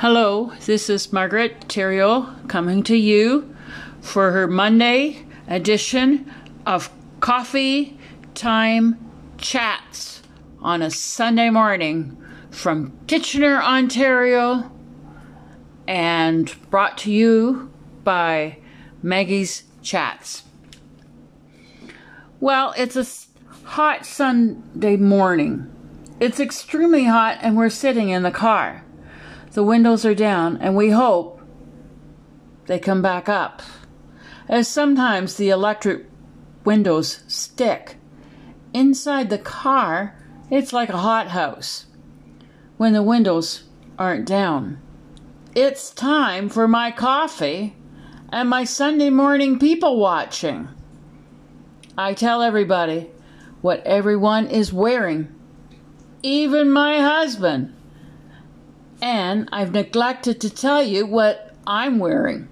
Hello, this is Margaret Theriault coming to you for her Monday edition of Coffee Time Chats on a Sunday morning from Kitchener, Ontario, and brought to you by Maggie's Chats. Well, it's a hot Sunday morning. It's extremely hot, and we're sitting in the car. The windows are down, and we hope they come back up. As sometimes the electric windows stick. Inside the car, it's like a hothouse when the windows aren't down. It's time for my coffee and my Sunday morning people watching. I tell everybody what everyone is wearing, even my husband. And I've neglected to tell you what I'm wearing.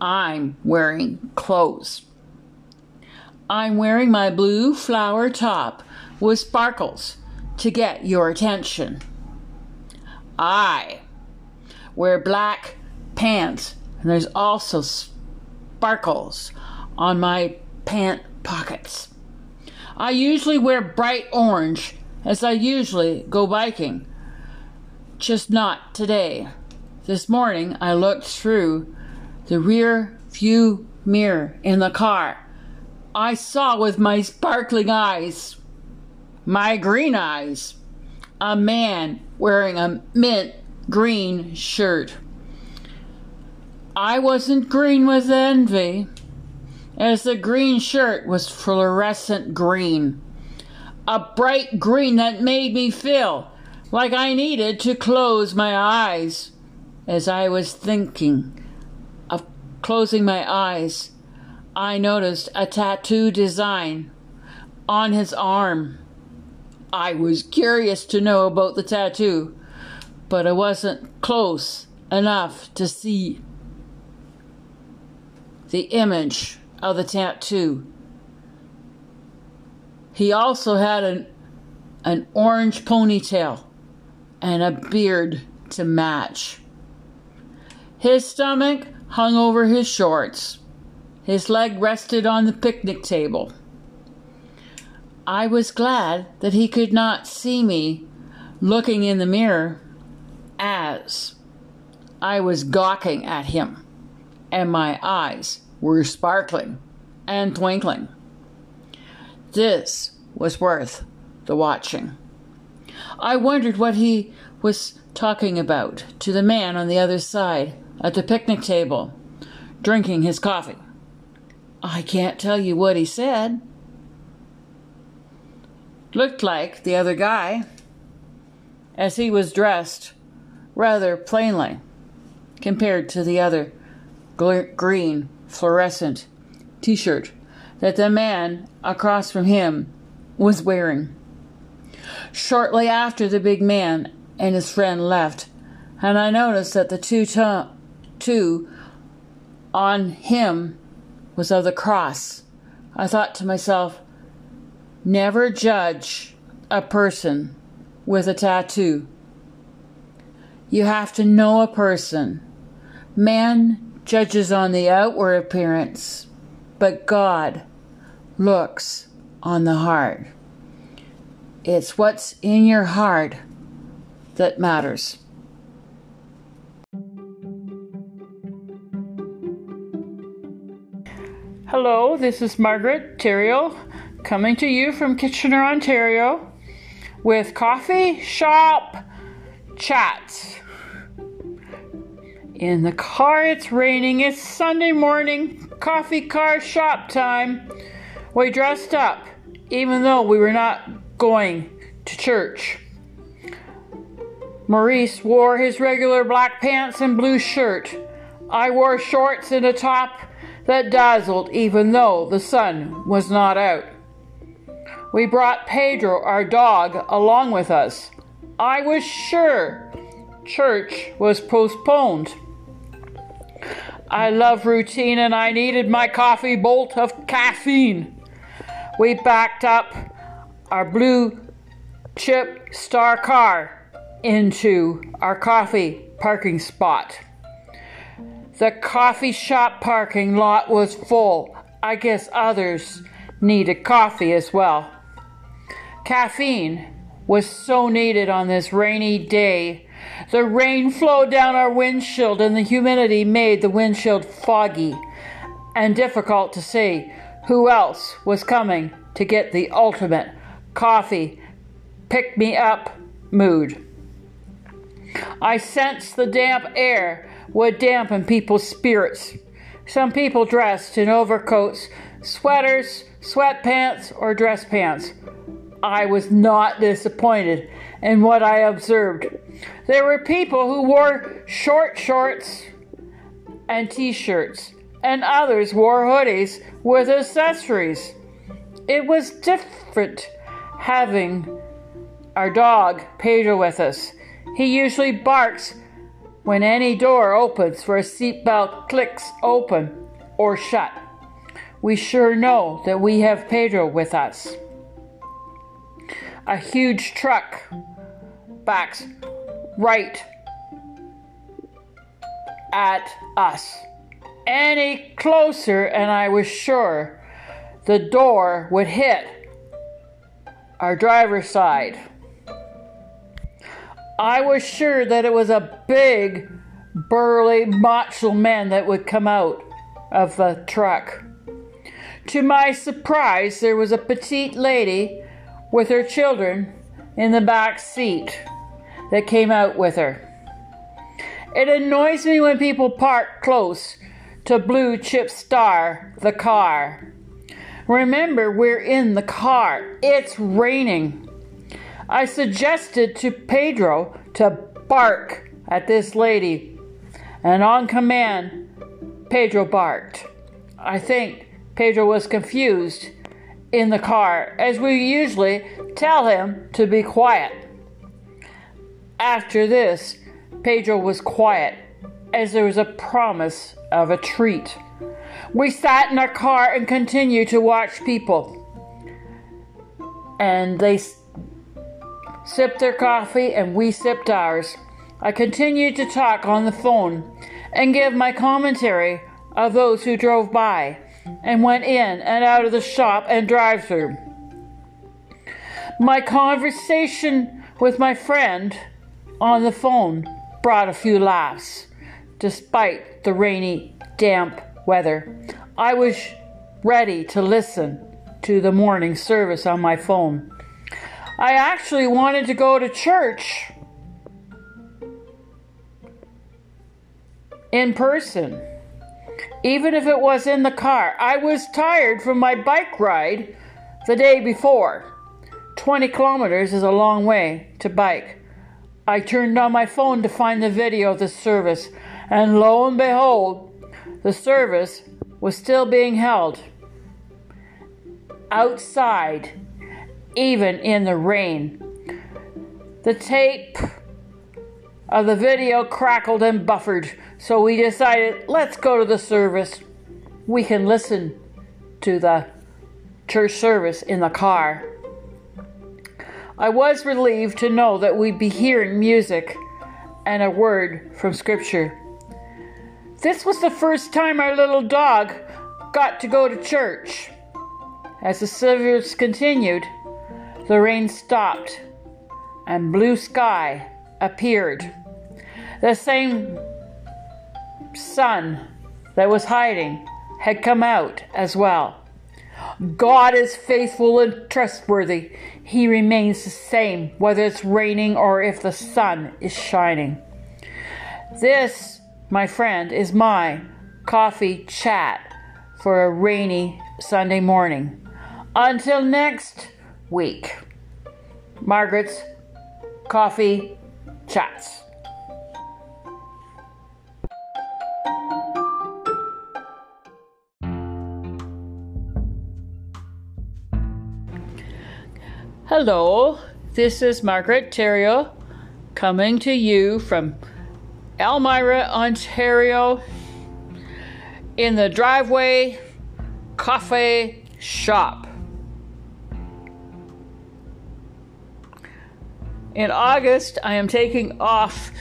I'm wearing clothes. I'm wearing my blue flower top with sparkles to get your attention. I wear black pants, and there's also sparkles on my pant pockets. I usually wear bright orange as I usually go biking. Just not today. This morning I looked through the rear view mirror in the car. I saw with my sparkling eyes, my green eyes, a man wearing a mint green shirt. I wasn't green with envy, as the green shirt was fluorescent green. A bright green that made me feel like I needed to close my eyes. As I was thinking of closing my eyes, I noticed a tattoo design on his arm. I was curious to know about the tattoo, but I wasn't close enough to see the image of the tattoo. He also had an, an orange ponytail and a beard to match. His stomach hung over his shorts. His leg rested on the picnic table. I was glad that he could not see me looking in the mirror as I was gawking at him, and my eyes were sparkling and twinkling. This was worth the watching. I wondered what he was talking about to the man on the other side at the picnic table, drinking his coffee. I can't tell you what he said. Looked like the other guy, as he was dressed rather plainly compared to the other green fluorescent t shirt that the man across from him was wearing. Shortly after the big man and his friend left, and I noticed that the two, t- two on him was of the cross. I thought to myself, never judge a person with a tattoo. You have to know a person. Man judges on the outward appearance, but God looks on the heart. It's what's in your heart that matters. Hello, this is Margaret Theriault coming to you from Kitchener, Ontario with Coffee Shop Chats. In the car, it's raining. It's Sunday morning, coffee car shop time. We dressed up, even though we were not going to church. Maurice wore his regular black pants and blue shirt. I wore shorts and a top that dazzled even though the sun was not out. We brought Pedro, our dog, along with us. I was sure church was postponed. I love routine and I needed my coffee bolt of caffeine. We backed up our blue chip star car into our coffee parking spot. The coffee shop parking lot was full. I guess others needed coffee as well. Caffeine was so needed on this rainy day. The rain flowed down our windshield and the humidity made the windshield foggy and difficult to see who else was coming to get the ultimate coffee pick me up mood. I sensed the damp air would dampen people's spirits. Some people dressed in overcoats, sweaters, sweatpants, or dress pants. I was not disappointed in what I observed. There were people who wore short shorts and t shirts, and others wore hoodies with accessories. It was different having our dog Pedro with us. He usually barks when any door opens for a seatbelt clicks open or shut. We sure know that we have Pedro with us. A huge truck backs right at us. Any closer, and I was sure the door would hit our driver's side. I was sure that it was a big, burly, macho man that would come out of the truck. To my surprise, there was a petite lady with her children in the back seat that came out with her. It annoys me when people park close to Blue Chip Star, the car. Remember, we're in the car. It's raining. I suggested to Pedro to bark at this lady, and on command, Pedro barked. I think Pedro was confused in the car, as we usually tell him to be quiet. After this, Pedro was quiet, as there was a promise of a treat. We sat in our car and continued to watch people. And they sipped their coffee and we sipped ours. I continued to talk on the phone and give my commentary of those who drove by and went in and out of the shop and drive through. My conversation with my friend on the phone brought a few laughs, despite the rainy, damp weather. I was ready to listen to the morning service on my phone. I actually wanted to go to church in person, even if it was in the car. I was tired from my bike ride the day before. 20 kilometers is a long way to bike. I turned on my phone to find the video of the service, and lo and behold, the service was still being held outside, even in the rain. The tape of the video crackled and buffered, so we decided let's go to the service. We can listen to the church service in the car. I was relieved to know that we'd be hearing music and a word from Scripture. This was the first time our little dog got to go to church. As the service continued, the rain stopped and blue sky appeared. The same sun that was hiding had come out as well. God is faithful and trustworthy. He remains the same whether it's raining or if the sun is shining. This my friend, is my coffee chat for a rainy Sunday morning. Until next week, Margaret's Coffee Chats. Hello, this is Margaret Theriault coming to you from Elmira, Ontario, in the driveway cafe shop. In August, I am taking off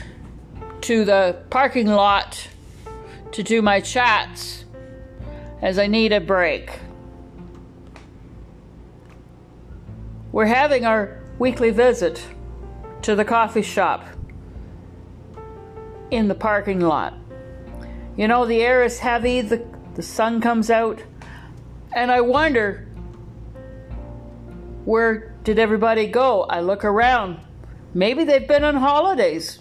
to the parking lot to do my chats as I need a break. We're having our weekly visit to the coffee shop in the parking lot. You know, the air is heavy, the, the sun comes out, and I wonder where did everybody go? I look around. Maybe they've been on holidays.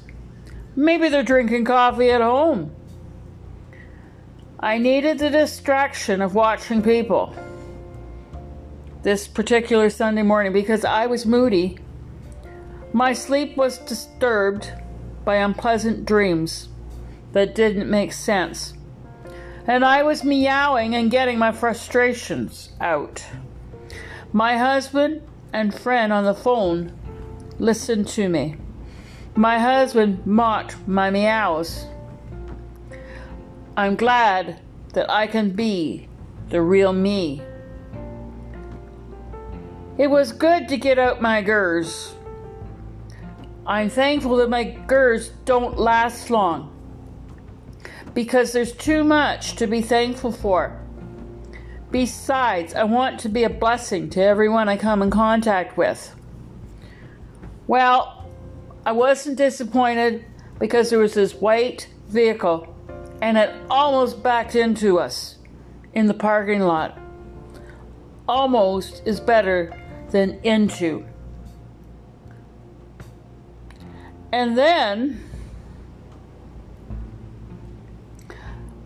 Maybe they're drinking coffee at home. I needed the distraction of watching people this particular Sunday morning because I was moody. My sleep was disturbed by unpleasant dreams that didn't make sense. And I was meowing and getting my frustrations out. My husband and friend on the phone listened to me. My husband mocked my meows. I'm glad that I can be the real me. It was good to get out my gers. I'm thankful that my gers don't last long because there's too much to be thankful for. Besides, I want to be a blessing to everyone I come in contact with. Well, I wasn't disappointed because there was this white vehicle and it almost backed into us in the parking lot. Almost is better than into. And then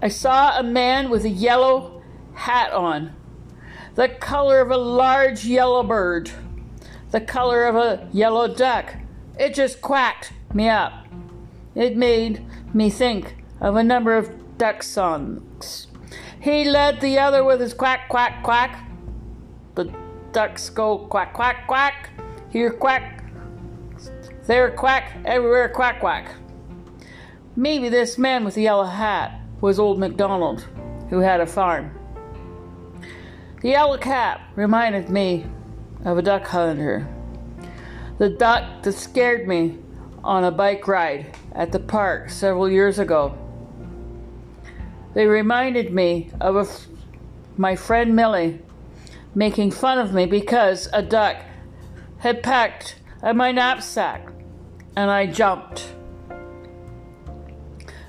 I saw a man with a yellow hat on, the color of a large yellow bird, the color of a yellow duck. It just quacked me up. It made me think of a number of duck songs. He led the other with his quack, quack, quack. The ducks go quack, quack, quack. Here, quack. There, quack. Everywhere, quack, quack. Maybe this man with the yellow hat was old MacDonald, who had a farm. The yellow cap reminded me of a duck hunter. The duck that scared me on a bike ride at the park several years ago. They reminded me of my friend Millie making fun of me because a duck had pecked at my knapsack and I jumped.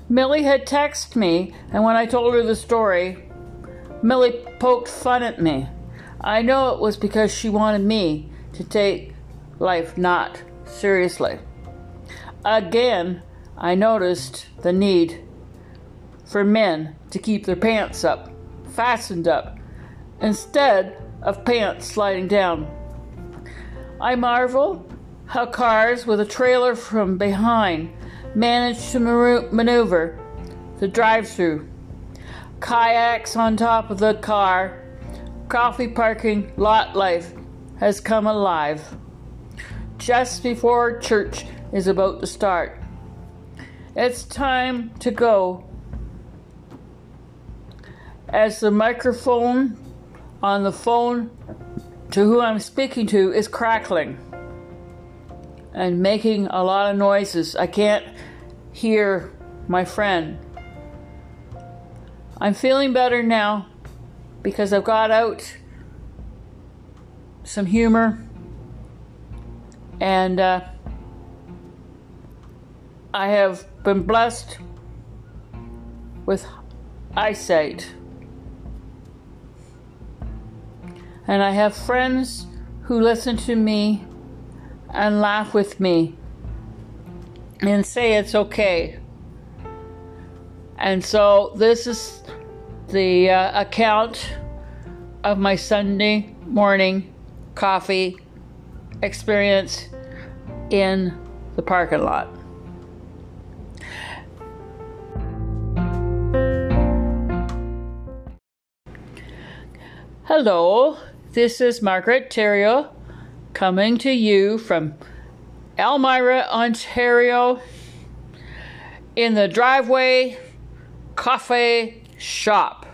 Millie had texted me, and when I told her the story, Millie poked fun at me. I know it was because she wanted me to take life not seriously. Again, I noticed the need for men to keep their pants up, fastened up, instead of pants sliding down. I marvel how cars with a trailer from behind manage to maneuver the drive through. Kayaks on top of the car, coffee parking lot life has come alive. Just before church is about to start. It's time to go as the microphone on the phone to who I'm speaking to is crackling and making a lot of noises. I can't hear my friend. I'm feeling better now because I've got out some humor and uh, I have been blessed with eyesight. And I have friends who listen to me and laugh with me and say it's okay. And so this is the uh, account of my Sunday morning coffee experience in the parking lot. Hello, this is Margaret Theriault coming to you from Elmira, Ontario, in the driveway coffee shop.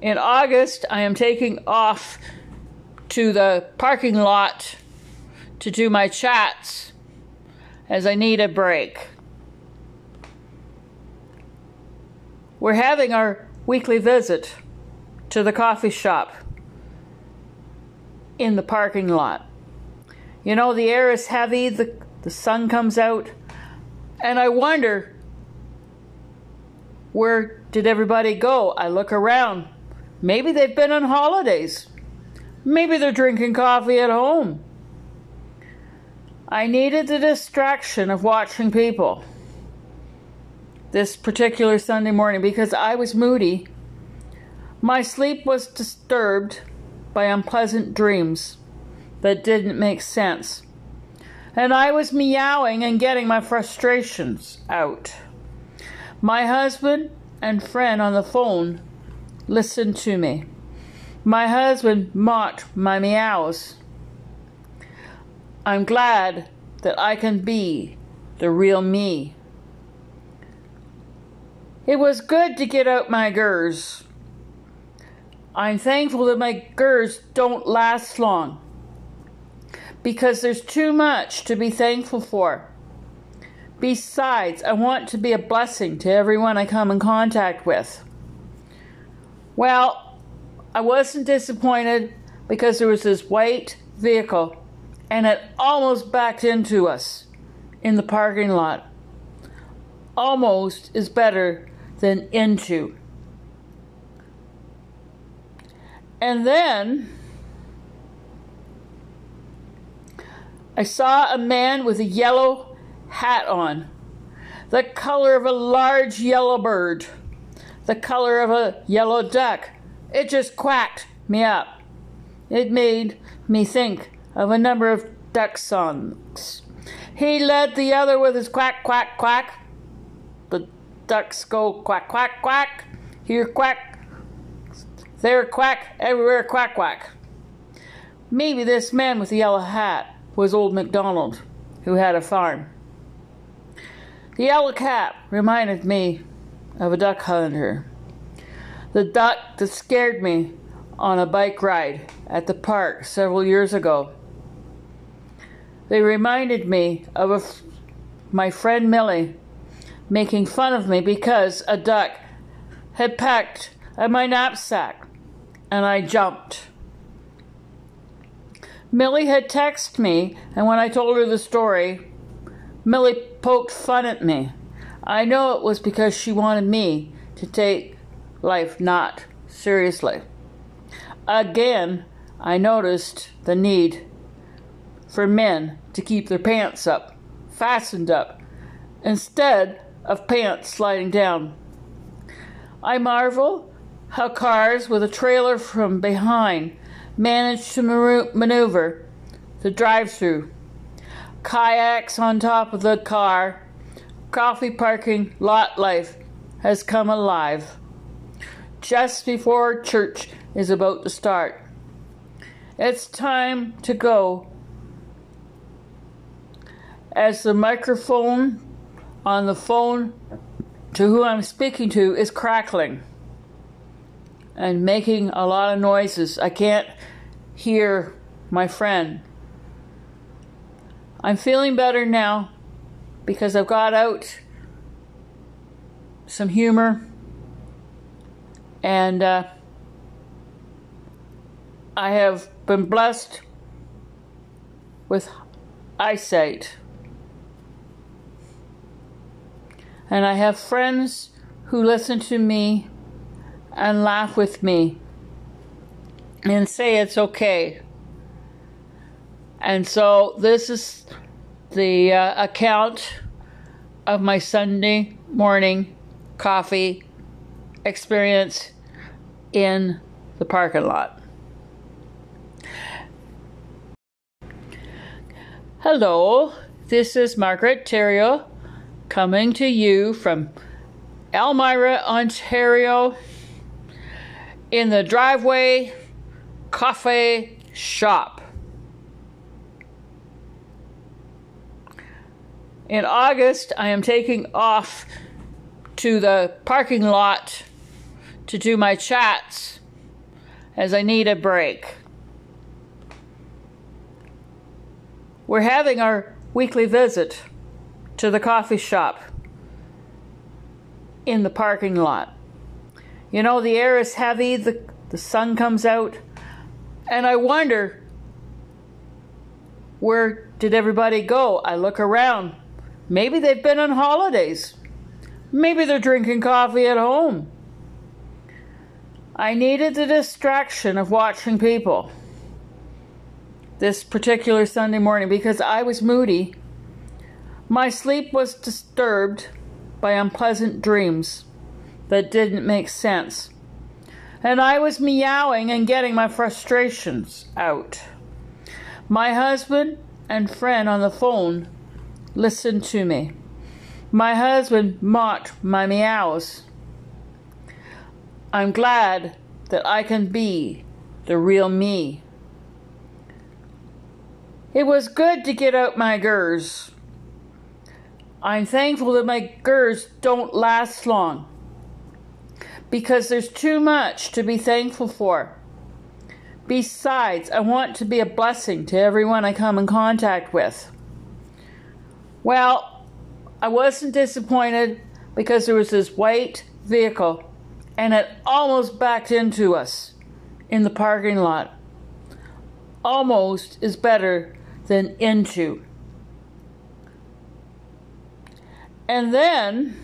In August, I am taking off to the parking lot to do my chats as I need a break. We're having our weekly visit to the coffee shop in the parking lot. You know, the air is heavy, the, the sun comes out, and I wonder where did everybody go? I look around. Maybe they've been on holidays. Maybe they're drinking coffee at home. I needed the distraction of watching people this particular Sunday morning because I was moody. My sleep was disturbed by unpleasant dreams that didn't make sense. And I was meowing and getting my frustrations out. My husband and friend on the phone listened to me. My husband mocked my meows. I'm glad that I can be the real me. It was good to get out my gers. I'm thankful that my gers don't last long because there's too much to be thankful for. Besides, I want to be a blessing to everyone I come in contact with. Well, I wasn't disappointed because there was this white vehicle and it almost backed into us in the parking lot. Almost is better than into. And then I saw a man with a yellow hat on, the color of a large yellow bird, the color of a yellow duck. It just quacked me up. It made me think of a number of duck songs. He led the other with his quack, quack, quack. The ducks go quack, quack, quack. Here, quack. There, quack. Everywhere, quack, quack. Maybe this man with the yellow hat was old MacDonald, who had a farm. The yellow cap reminded me of a duck hunter. The duck that scared me on a bike ride at the park several years ago. They reminded me of my friend Millie making fun of me because a duck had pecked at my knapsack and I jumped. Millie had texted me, and when I told her the story, Millie poked fun at me. I know it was because she wanted me to take life not seriously. Again, I noticed the need for men to keep their pants up, fastened up, instead of pants sliding down. I marvel how cars with a trailer from behind manage to maneuver the drive through. Kayaks on top of the car, coffee parking lot life has come alive. Just before church is about to start. It's time to go. As the microphone on the phone to who I'm speaking to is crackling and making a lot of noises. I can't hear my friend. I'm feeling better now because I've got out some humor and uh, I have been blessed with eyesight. And I have friends who listen to me and laugh with me and say it's okay. And so this is the uh, account of my Sunday morning coffee experience in the parking lot. Hello, this is Margaret Theriault coming to you from Elmira, Ontario, in the driveway coffee shop. In August, I am taking off to the parking lot to do my chats as I need a break. We're having our weekly visit to the coffee shop in the parking lot. You know, the air is heavy, the, the sun comes out, and I wonder where did everybody go? I look around. Maybe they've been on holidays. Maybe they're drinking coffee at home. I needed the distraction of watching people this particular Sunday morning because I was moody. My sleep was disturbed by unpleasant dreams that didn't make sense. And I was meowing and getting my frustrations out. My husband and friend on the phone listened to me. My husband mocked my meows. I'm glad that I can be the real me. It was good to get out my gers. I'm thankful that my gers don't last long because there's too much to be thankful for. Besides, I want to be a blessing to everyone I come in contact with. Well, I wasn't disappointed because there was this white vehicle and it almost backed into us in the parking lot. Almost is better than into. And then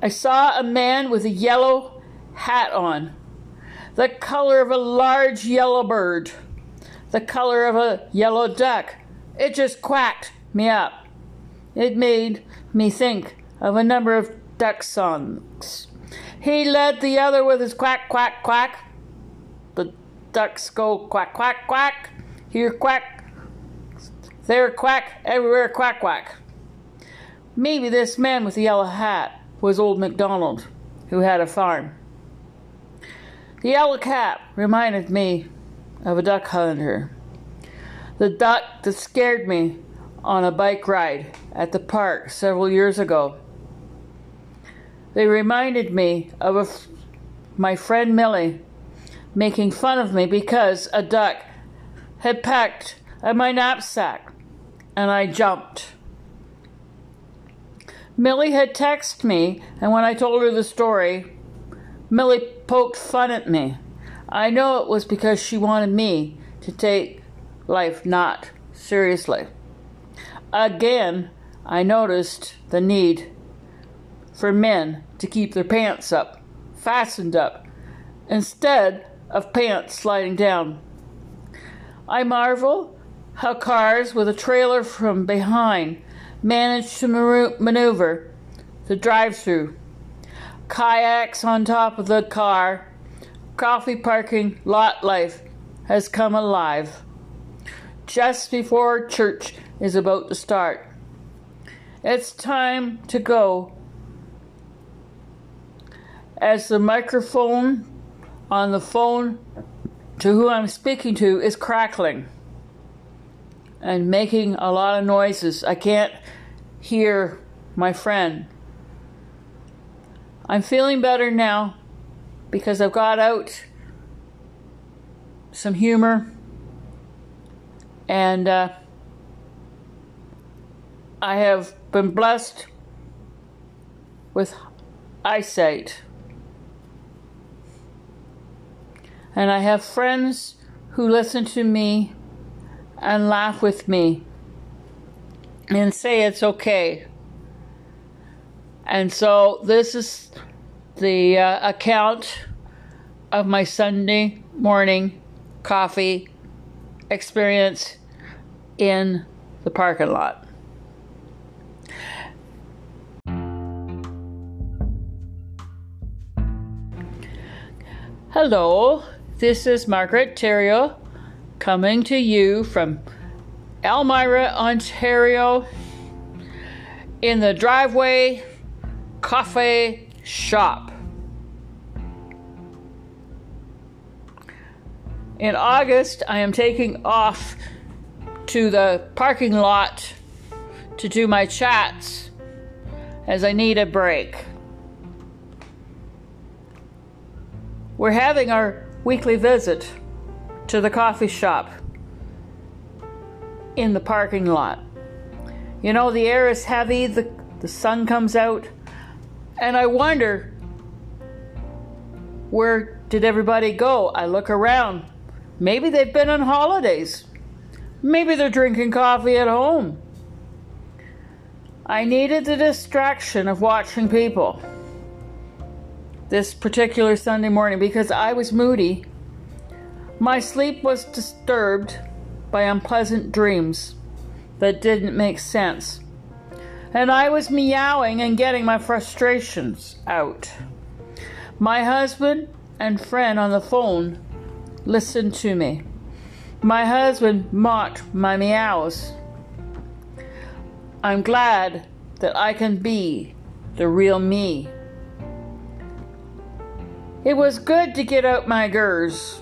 I saw a man with a yellow hat on, the color of a large yellow bird, the color of a yellow duck. It just quacked me up. It made me think of a number of duck songs. He led the other with his quack, quack, quack. The ducks go quack, quack, quack. Here, quack. There, quack. Everywhere, quack, quack. Maybe this man with the yellow hat was old MacDonald, who had a farm. The yellow cap reminded me of a duck hunter. The duck that scared me on a bike ride at the park several years ago. They reminded me of my friend Millie making fun of me because a duck had pecked at my knapsack and I jumped. Millie had texted me, and when I told her the story, Millie poked fun at me. I know it was because she wanted me to take life not seriously. Again, I noticed the need for men to keep their pants up, fastened up, instead of pants sliding down. I marvel how cars with a trailer from behind manage to maneuver the drive through. Kayaks on top of the car, coffee parking lot life has come alive just before church is about to start. It's time to go as the microphone on the phone to who I'm speaking to is crackling and making a lot of noises. I can't hear my friend. I'm feeling better now because I've got out some humor and uh, I have been blessed with eyesight. And I have friends who listen to me and laugh with me and say it's okay. And so this is the uh, account of my Sunday morning coffee experience in the parking lot. Hello, this is Margaret Theriault coming to you from Elmira, Ontario, in the driveway coffee shop. In August, I am taking off to the parking lot to do my chats as I need a break. We're having our weekly visit to the coffee shop in the parking lot. You know, the air is heavy, the, the sun comes out, and I wonder where did everybody go? I look around. Maybe they've been on holidays. Maybe they're drinking coffee at home. I needed the distraction of watching people this particular Sunday morning because I was moody. My sleep was disturbed by unpleasant dreams that didn't make sense. And I was meowing and getting my frustrations out. My husband and friend on the phone listened to me. My husband mocked my meows. I'm glad that I can be the real me. It was good to get out my gers.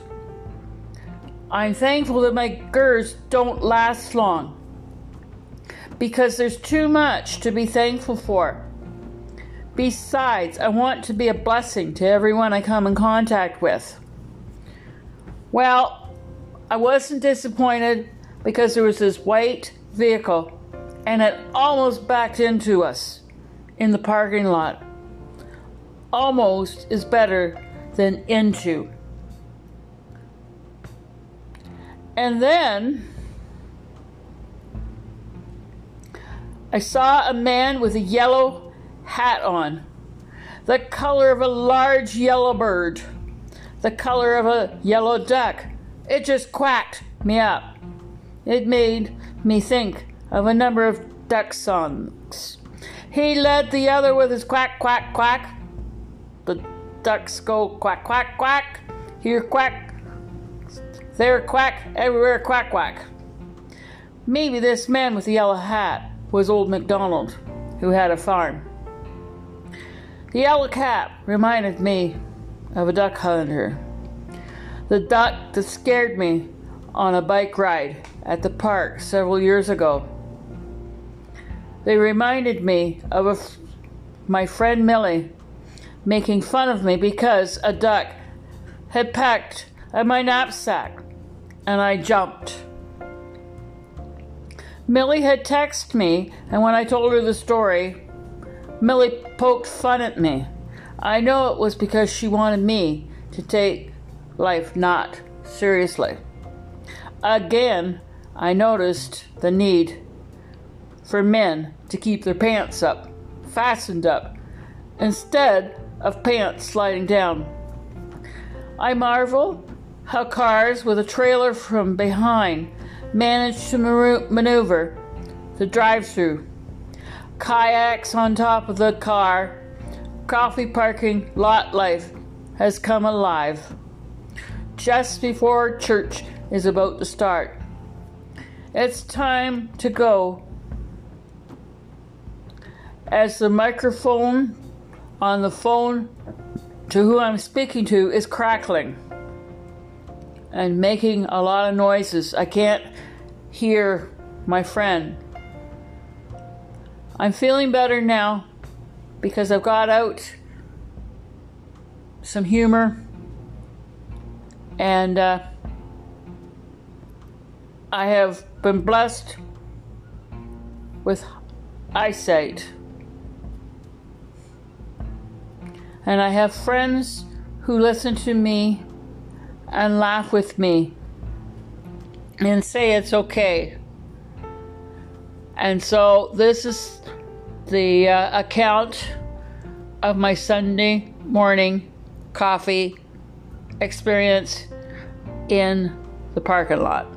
I'm thankful that my gers don't last long because there's too much to be thankful for. Besides, I want to be a blessing to everyone I come in contact with. Well, I wasn't disappointed because there was this white vehicle and it almost backed into us in the parking lot. Almost is better than into. And then I saw a man with a yellow hat on, the color of a large yellow bird, the color of a yellow duck. It just quacked me up. It made me think of a number of duck songs. He led the other with his quack, quack, quack. The ducks go quack, quack, quack. Here, quack. There, quack. Everywhere, quack, quack. Maybe this man with the yellow hat was old MacDonald, who had a farm. The yellow cap reminded me of a duck hunter. The duck that scared me on a bike ride at the park several years ago. They reminded me of my friend Millie making fun of me because a duck had pecked at my knapsack and I jumped. Millie had texted me, and when I told her the story, Millie poked fun at me. I know it was because she wanted me to take life not seriously. Again, I noticed the need for men to keep their pants up, fastened up, instead of pants sliding down. I marvel how cars with a trailer from behind manage to maneuver the drive through. Kayaks on top of the car, coffee parking lot life has come alive. Just before church is about to start. It's time to go as the microphone on the phone to who I'm speaking to is crackling and making a lot of noises. I can't hear my friend. I'm feeling better now because I've got out some humor and uh, I have been blessed with eyesight. And I have friends who listen to me and laugh with me and say it's okay. And so this is the uh, account of my Sunday morning coffee experience in the parking lot.